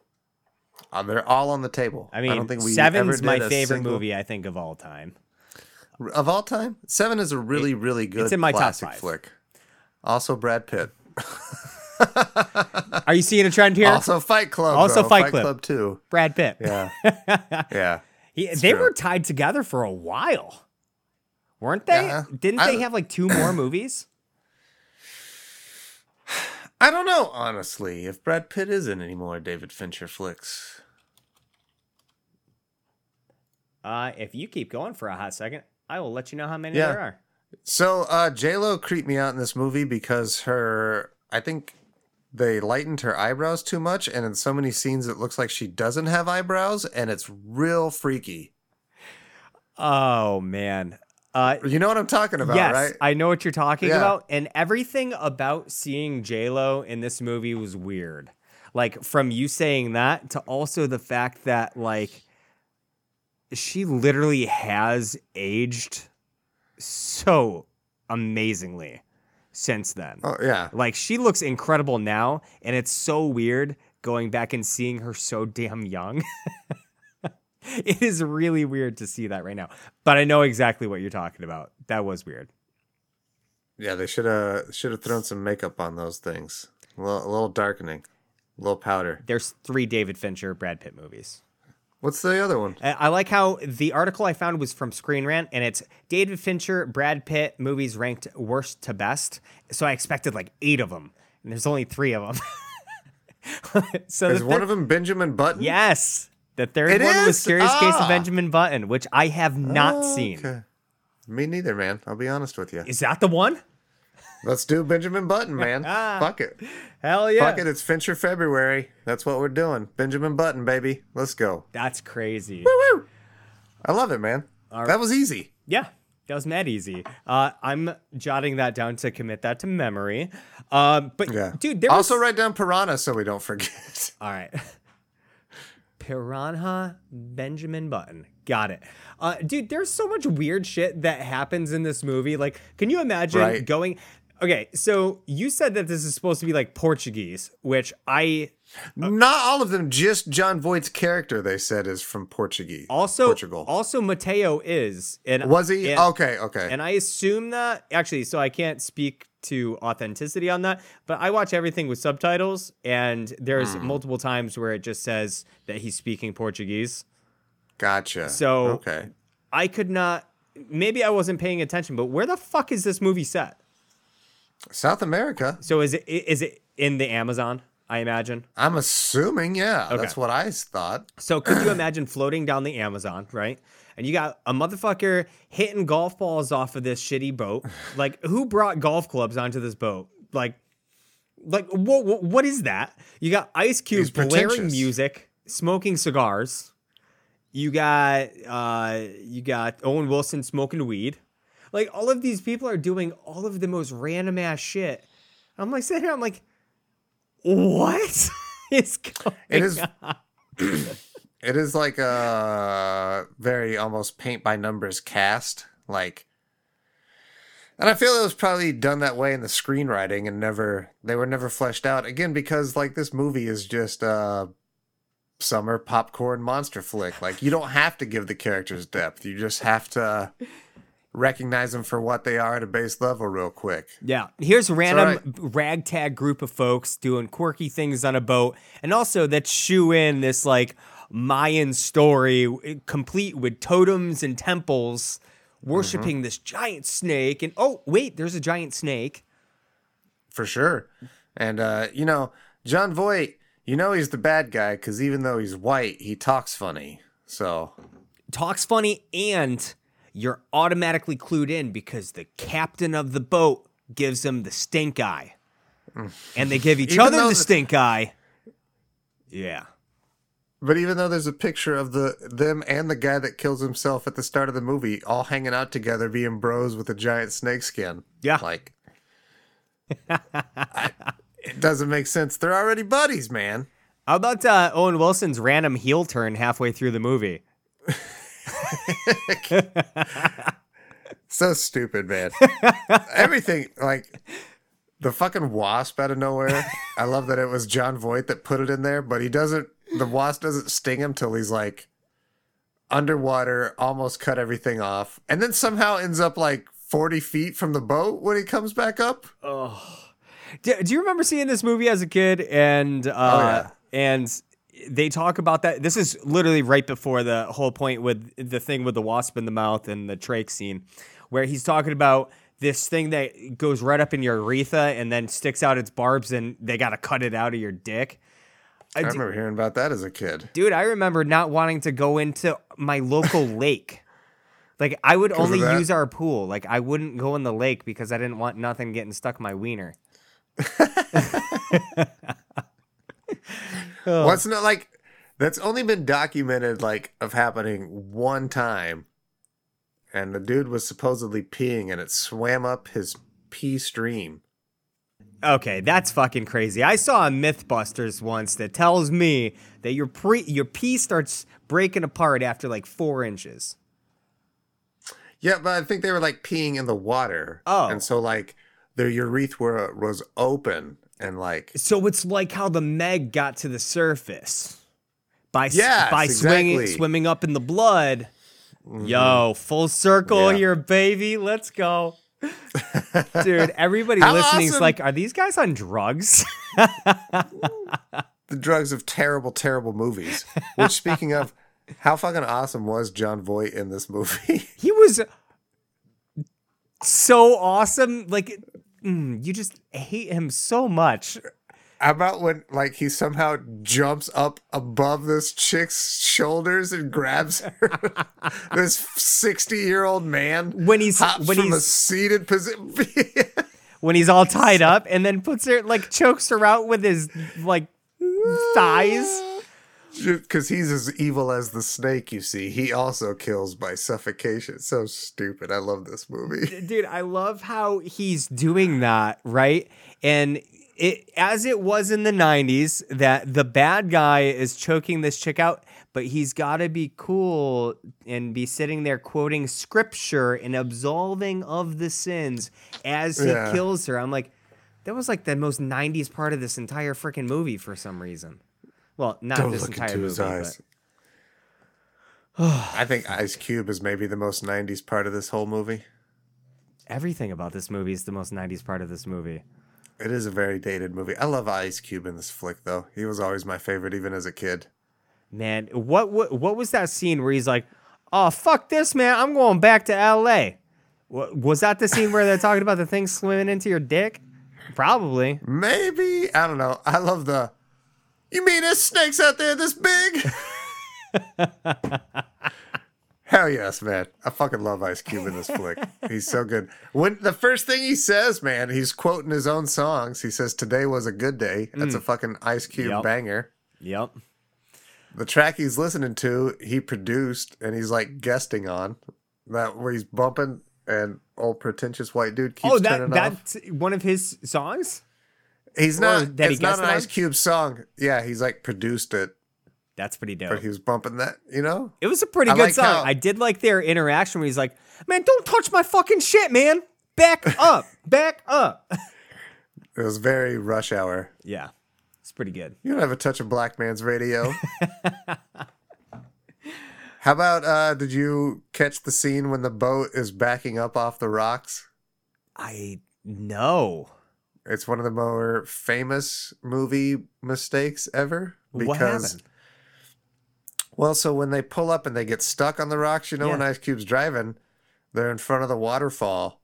Uh, they're all on the table. I mean, don't think we Seven's ever my favorite single- movie. I think of all time. of all time. Seven is a really, really good it's in my top five. flick. Also, Brad Pitt. Are you seeing a trend here? Also, Fight Club. Also bro. Fight Club. Club too. Brad Pitt. Yeah, yeah. He, they true. were tied together for a while, weren't they? Yeah. Didn't I- they have like two more movies? I don't know, honestly, if Brad Pitt is in any more David Fincher flicks. Uh, if you keep going for a hot second, I will let you know how many Yeah. there are. So uh J Lo creeped me out in this movie because her I think they lightened her eyebrows too much, and in so many scenes it looks like she doesn't have eyebrows, and it's real freaky. Oh man. Uh, You know what I'm talking about, yes, right? I know what you're talking Yeah. about, and everything about seeing J Lo in this movie was weird. Like from you saying that to also the fact that like she literally has aged so amazingly since then. oh yeah. Like she looks incredible now, and it's so weird going back and seeing her so damn young. it is really weird to see that right now. But I know exactly what you're talking about. That was weird. Yeah, they should have should have thrown some makeup on those things. A little, a little darkening, a little powder. There's three David Fincher Brad Pitt movies. What's the other one? I I like how the article I found was from Screen Rant, and it's David Fincher, Brad Pitt movies ranked worst to best. So I expected like eight of them, and there's only three of them. so Is the one of them Benjamin Button? Yes. The third It one was is? Curious Case Ah. of Benjamin Button, which I have not seen. Okay. Me neither, man. I'll be honest with you. Is that the one? Let's do Benjamin Button, man. Fuck it. Hell yeah. Fuck it. It's Fincher February. That's what we're doing. Benjamin Button, baby. Let's go. That's crazy. Woo! I love it, man. That was easy. Yeah. That was mad easy. Uh, I'm jotting that down to commit that to memory. Um, but Yeah. dude, there also was write down Piranha so we don't forget. all right. Piranha Benjamin Button. Got it. Uh, dude, there's so much weird shit that happens in this movie. Like, can you imagine Right. going? Okay, so you said that this is supposed to be like Portuguese, which I Not all of them. Just Jon Voight's character. They said is from Portuguese. also Portugal. also Mateo is and was he? and- okay. Okay. And I assume that actually, so I can't speak to authenticity on that, but I watch everything with subtitles, and there's Hmm. multiple times where it just says that he's speaking Portuguese. gotcha. So- okay. I could not. Maybe I wasn't paying attention, but where the fuck is this movie set? South America. So is it is it in the Amazon? I imagine. I'm assuming. Yeah. Okay. That's what I thought. So could you imagine floating down the Amazon, right? And you got a motherfucker hitting golf balls off of this shitty boat. Like, who brought golf clubs onto this boat? Like, like what? What, what is that? You got Ice Cube He's blaring music, smoking cigars. You got uh, you got Owen Wilson smoking weed. Like all of these people are doing all of the most random ass shit. I'm like sitting here, I'm like, what is going It is- on? It is like a very almost paint by numbers cast. Like, and I feel it was probably done that way in the screenwriting and never, they were never fleshed out. Again, because like this movie is just a summer popcorn monster flick. Like, you don't have to give the characters depth. You just have to recognize them for what they are at a base level real quick. Yeah, here's a random alright. ragtag group of folks doing quirky things on a boat, and also that shoe in this like Mayan story, eh, complete with totems and temples, worshiping Mm-hmm. this giant snake. And oh, wait, there's a giant snake. For sure. And, uh, you know, Jon Voight, you know he's the bad guy because even though he's white, he talks funny. So. Talks funny, and you're automatically clued in because the captain of the boat gives them the stink eye, and they give each Even other the the- stink eye. Yeah. But even though there's a picture of the them and the guy that kills himself at the start of the movie all hanging out together being bros with a giant snake skin. Yeah. Like I- it doesn't make sense. They're already buddies, man. How about uh, Owen Wilson's random heel turn halfway through the movie? so stupid, man. Everything like the fucking wasp out of nowhere. I love that it was Jon Voight that put it in there, but he doesn't. The wasp doesn't sting him till he's like underwater, almost cut everything off, and then somehow ends up like forty feet from the boat when he comes back up. Do, do you remember seeing this movie as a kid? And uh, Oh, yeah. and they talk about that. This is literally right before the whole point with the thing with the wasp in the mouth and the trach scene, where he's talking about this thing that goes right up in your urethra and then sticks out its barbs, and they got to cut it out of your dick. I remember hearing about that as a kid. Dude, I remember not wanting to go into my local lake. Like I would only use our pool. Like I wouldn't go in the lake because I didn't want nothing getting stuck in my wiener. Oh. Wasn't like that's only been documented like of happening one time, and the dude was supposedly peeing and it swam up his pee stream. Okay, that's fucking crazy. I saw a MythBusters once that tells me that your pre your pee starts breaking apart after like four inches. Yeah, but I think they were like peeing in the water. Oh. and so like their urethra was open and like So it's like how the Meg got to the surface by Yes, by swinging exactly. swimming up in the blood. Mm-hmm. Yo, full circle Yeah. here, baby. Let's go. Dude, everybody How listening's awesome- like, are these guys on drugs? the drugs of terrible, terrible movies. Which speaking of, how fucking awesome was Jon Voight in this movie? he was so awesome. Like, mm, you just hate him so much. How about when like he somehow jumps up above this chick's shoulders and grabs her? this sixty-year-old man When he's- when from a he's- seated position. when he's all tied up and then puts her like chokes her out with his like thighs. Because he's as evil as the snake, you see. He also kills by suffocation. So stupid. I love this movie. Dude, I love how he's doing that, right? And it as it was in the 90s that the bad guy is choking this chick out, but he's got to be cool and be sitting there quoting scripture and absolving of the sins as he Yeah. kills her. I'm like that was like the most 90s part of this entire freaking movie for some reason. Well, not Don't this look entire into movie, his eyes. I think Ice Cube is maybe the most 90s part of this whole movie. everything about this movie is the most 90s part of this movie. It is a very dated movie. I love Ice Cube in this flick, though. He was always my favorite, even as a kid. Man, what what what was that scene where he's like, "Oh fuck this, man! I'm going back to L.A." Wa- Was that the scene where they're talking about the thing swimming into your dick? Probably. Maybe. I don't know. I love the. You mean there's snakes out there this big? Hell yes, man. I fucking love Ice Cube in this flick. He's so good. When the first thing he says, man, he's quoting his own songs. He says, Today was a good day. That's a mm. fucking Ice Cube Yep. banger. Yep. The track he's listening to, he produced and he's like guesting on. That where he's bumping and old pretentious white dude keeps oh, that turning off. that's one of his songs. He's not. that he not an? Ice Cube song. Yeah, he's like produced it, That's pretty dope. but he was bumping that. You know, It was a pretty I good like song. how- I did like their interaction where he's like, "Man, don't touch my fucking shit, man. Back up, back up." it was very rush hour. yeah, it's pretty good. You don't have a touch of black man's radio. How about uh did you catch the scene when the boat is backing up off the rocks? I know. It's one of the more famous movie mistakes ever. what happened? Well, so when they pull up and they get stuck on the rocks, you know, when Ice Cube's driving, they're in front of the waterfall.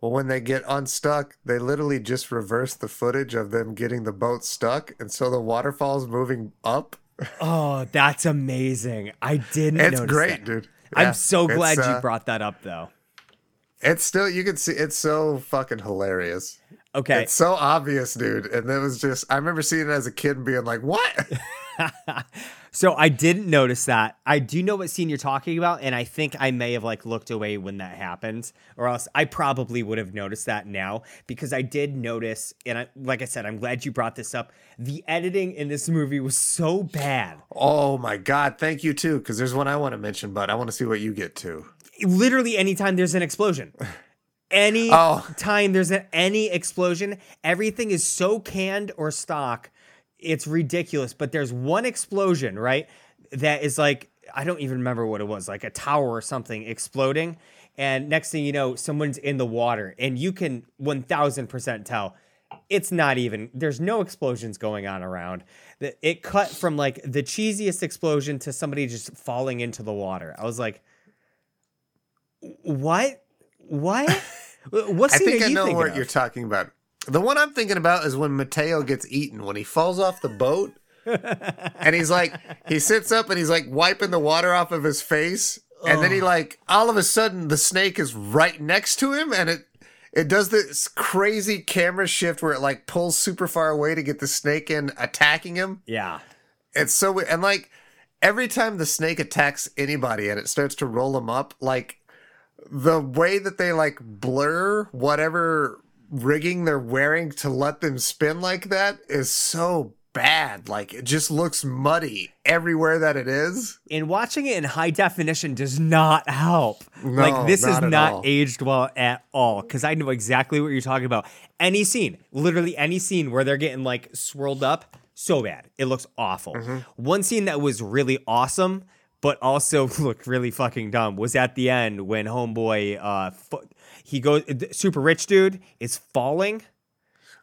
Well, when they get unstuck, they literally just reverse the footage of them getting the boat stuck, and so the waterfall's moving up. Oh, that's amazing. I didn't. It's great, that. dude. Yeah, I'm so glad it's, you uh, brought that up, though. It's still you can see it's so fucking hilarious. Okay, It's so obvious, dude. And it was just I remember seeing it as a kid and being like, "What?" So I didn't notice that. I do know what scene you're talking about, and I think I may have like looked away when that happened, or else I probably would have noticed that now because I did notice. And I, like I said, I'm glad you brought this up. The editing in this movie was so bad. Oh my god, thank you too, because there's one I want to mention, but I want to see what you get to. Literally, anytime there's an explosion. Any Oh. time there's a, any explosion, everything is so canned or stock, it's ridiculous. But there's one explosion, right? That is like I don't even remember what it was, like a tower or something exploding, and next thing you know, someone's in the water, and you can one thousand percent tell it's not even. There's no explosions going on around. It cut from like the cheesiest explosion to somebody just falling into the water. I was like, what? What? What I scene think are I you know what of? you're talking about. The one I'm thinking about is when Mateo gets eaten, when he falls off the boat, and he's like, he sits up and he's like wiping the water off of his face, and then he like, all of a sudden, the snake is right next to him, and it it does this crazy camera shift where it like pulls super far away to get the snake in attacking him. Yeah. It's so weird. and like every time the snake attacks anybody and it starts to roll them up, like the way that they like blur whatever rigging they're wearing to let them spin like that is so bad. Like it just looks muddy everywhere that it is. And watching it in high definition does not help. No, like this not is not all. aged well at all because I know exactly what you're talking about. Any scene, literally any scene where they're getting like swirled up, so bad. It looks awful. Mm-hmm. One scene that was really awesome, but also looked really fucking dumb was at the end when homeboy uh fu- he goes super rich dude is falling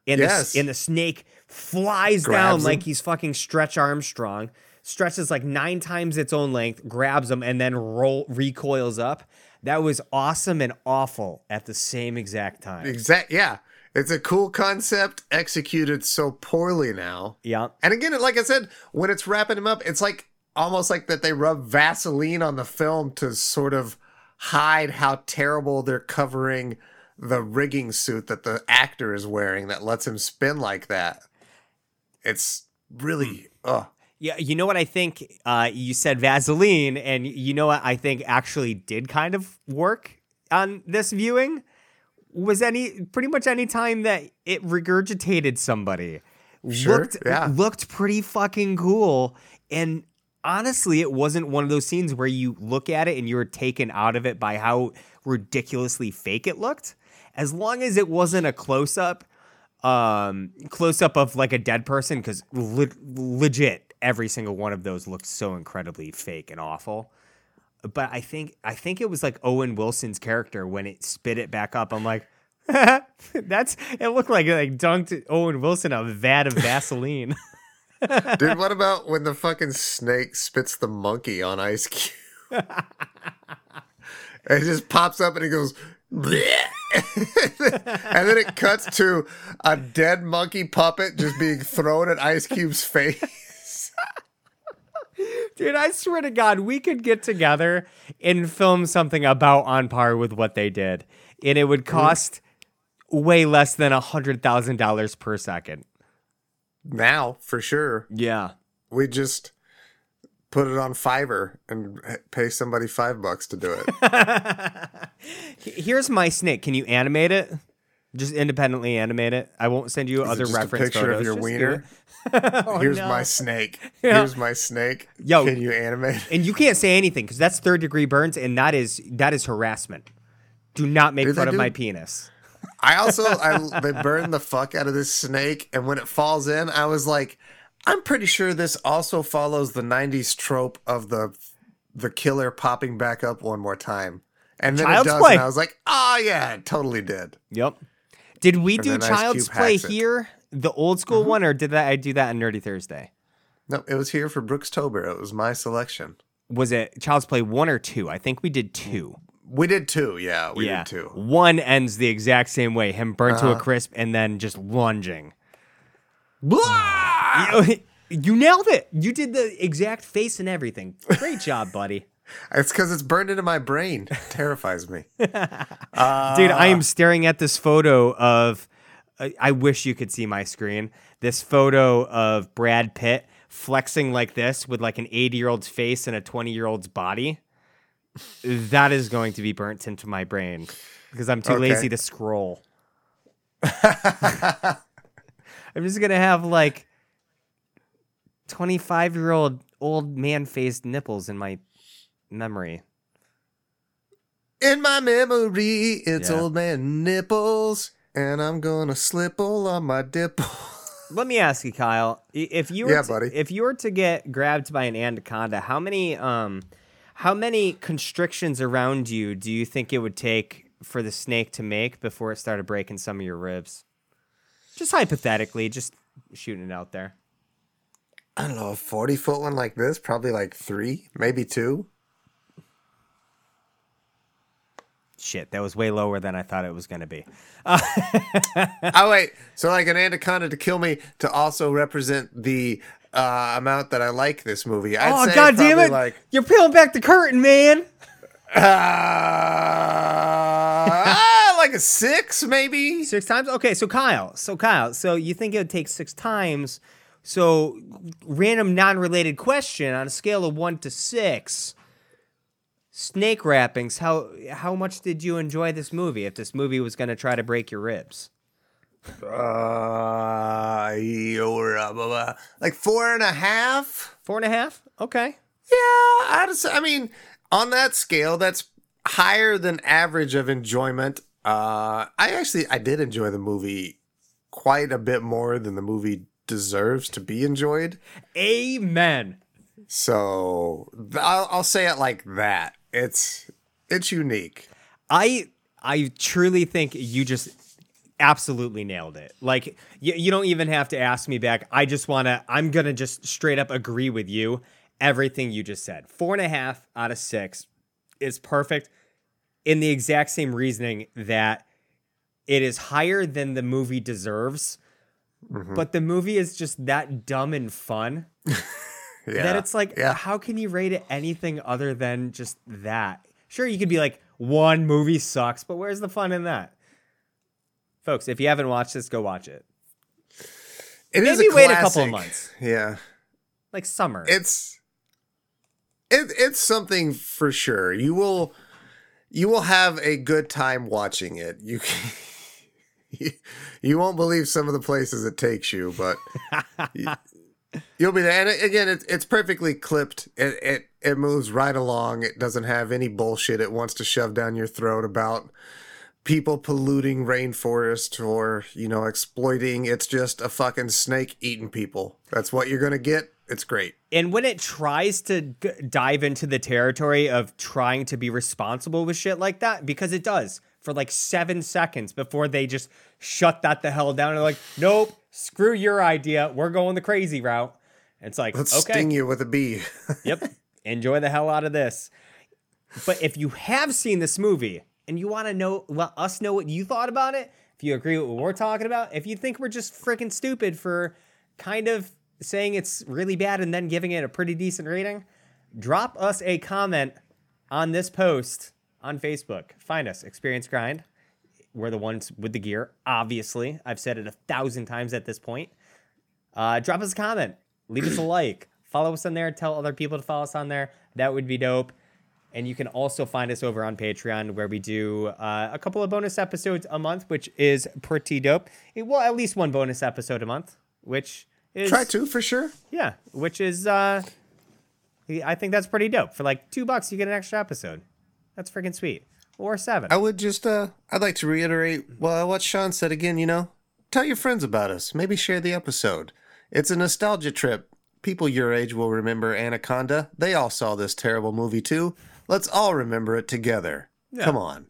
and Yes. the, and the snake flies down him. like he's fucking Stretch Armstrong, stretches like nine times its own length, grabs him, and then roll recoils up. That was awesome and awful at the same exact time. Exact yeah. It's a cool concept executed so poorly now. Yeah. And again, like I said, when it's wrapping him up, it's like almost like that they rub Vaseline on the film to sort of hide how terrible they're covering the rigging suit that the actor is wearing that lets him spin like that. It's really ugh. Yeah, you know what I think? Uh, you said Vaseline, and you know what I think actually did kind of work on this viewing was any pretty much any time that it regurgitated somebody. Sure, looked yeah. looked pretty fucking cool, and honestly, it wasn't one of those scenes where you look at it and you're taken out of it by how ridiculously fake it looked. As long as it wasn't a close up, um close up of like a dead person because le- legit every single one of those looked so incredibly fake and awful but i think i think it was like owen wilson's character when it spit it back up i'm like that's it looked like it like dunked owen wilson a vat of vaseline Dude, what about when the fucking snake spits the monkey on Ice Cube? it just pops up and he goes, and then it cuts to a dead monkey puppet just being thrown at Ice Cube's face. dude i swear to god we could get together and film something about on par with what they did and it would cost way less than a hundred thousand dollars per second Now, for sure, yeah we just put it on Fiverr and pay somebody five bucks to do it. Here's my snake. Can you animate it? Just independently animate it. I won't send you Is other reference picture photos. of your Just wiener? it. Oh, here's no. my snake. Yeah. Here's my snake. Yo. Can you animate? it? And you can't say anything because that's third degree burns, and that is that is harassment. Do not make Did fun of do- my penis. I also I they burned the fuck out of this snake, and when it falls in, I was like, I'm pretty sure this also follows the '90s trope of the the killer popping back up one more time, and then Child's it does, Play. and I was like, oh yeah, it totally did. Yep. Did we do Child's Play here, the old school mm-hmm. one, or did that I do that on Nerdy Thursday? No, it was here for Brooks Tober. It was my selection. Was it Child's Play one or two? I think we did two. We did two, yeah, we yeah, did two. One ends the exact same way, him burnt to a Uh-huh. crisp and then just lunging. Blah! You, you nailed it. You did the exact face and everything. Great job, buddy. It's because it's burned into my brain. It terrifies me. Dude, I am staring at this photo of. I I wish you could see my screen. This photo of Brad Pitt flexing like this with like an 80 year old's face and a 20 year old's body, that is going to be burnt into my brain because I'm too Okay. lazy to scroll. I'm just gonna have like 25 year old old man faced nipples in my memory. In my memory, it's Yeah. old man nipples, and I'm gonna slip all on my dipple. Let me ask you, Kyle. If you were Yeah, to, buddy. if you were to get grabbed by an anaconda, how many um how many constrictions around you do you think it would take for the snake to make before it started breaking some of your ribs? Just hypothetically, just shooting it out there. I don't know, a 40 foot one like this, probably like three, maybe two. Shit, that was way lower than I thought it was going to be. oh, wait. So, like an anaconda to kill me to also represent the uh, amount that I like this movie. I'd oh god damn it! Like, You're peeling back the curtain, man. uh, ah, like a six, maybe? Six times? Okay, so Kyle, so Kyle, so you think it would take six times? So, random non-related question on a scale of one to six. Snake wrappings. How how much did you enjoy this movie? If this movie was going to try to break your ribs, Uh, you're, blah, blah. like four and a half? four and a half. Okay. Yeah, I'd say, I mean, on that scale, that's higher than average of enjoyment. Uh, I actually I did enjoy the movie quite a bit more than the movie deserves to be enjoyed. Amen. So I'll, I'll say it like that. It's it's unique. I I truly think you just absolutely nailed it. Like you, you don't even have to ask me back. I just wanna I'm gonna just straight up agree with you. Everything you just said. Four and a half out of six is perfect in the exact same reasoning that it is higher than the movie deserves. Mm-hmm. But the movie is just that dumb and fun Yeah. that it's like, yeah. how can you rate it anything other than just that? Sure, you could be like, one movie sucks, but where's the fun in that? Folks, if you haven't watched this, go watch it. It is maybe wait a couple of months. Yeah. Like summer. it's it, it's something for sure. You will you will have a good time watching it. You you, you won't believe some of the places it takes you, but you, will be there. And again, it, it's perfectly clipped. It, it it moves right along. It doesn't have any bullshit it wants to shove down your throat about people polluting rainforest or you know exploiting. It's just a fucking snake eating people. That's what you're gonna get. It's great. and when it tries to dive into the territory of trying to be responsible with shit like that, because it does for like seven seconds before they just shut that the hell down and like, nope, screw your idea. We're going the crazy route. And it's like, Let's okay. sting you with a bee. Yep. Enjoy the hell out of this. But if you have seen this movie and you want to know, let us know what you thought about it, if you agree with what we're talking about, if you think we're just freaking stupid for kind of saying it's really bad and then giving it a pretty decent rating, drop us a comment on this post on Facebook. Find us, Experience Grind. We're the ones with the gear, obviously. I've said it a thousand times at this point. Uh, drop us a comment, leave us a like, follow us on there, tell other people to follow us on there. That would be dope. And you can also find us over on Patreon where we do uh, a couple of bonus episodes a month, which is pretty dope. It, well, at least one bonus episode a month, which is Try two for sure. yeah, which is uh, I think that's pretty dope. For like two bucks, you get an extra episode. That's freaking sweet. Or seven. I would just uh I'd like to reiterate well what Sean said again, you know. Tell your friends about us. Maybe share the episode. It's a nostalgia trip. People your age will remember Anaconda. They all saw this terrible movie too. Let's all remember it together. Come on.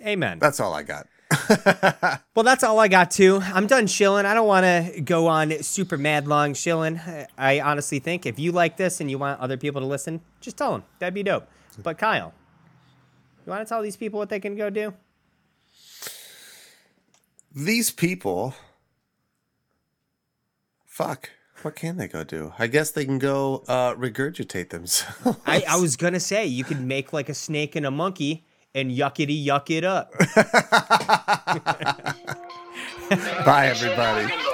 Amen. That's all I got. Well, that's all I got too. I'm done shilling. I don't want to go on super mad long shilling. I honestly think if you like this and you want other people to listen, just tell them. That'd be dope. But Kyle, you want to tell these people what they can go do? These people fuck. What can they go do? I guess they can go uh regurgitate themselves. I, I was gonna say you could make like a snake and a monkey and yuckity yuck it up. Bye everybody.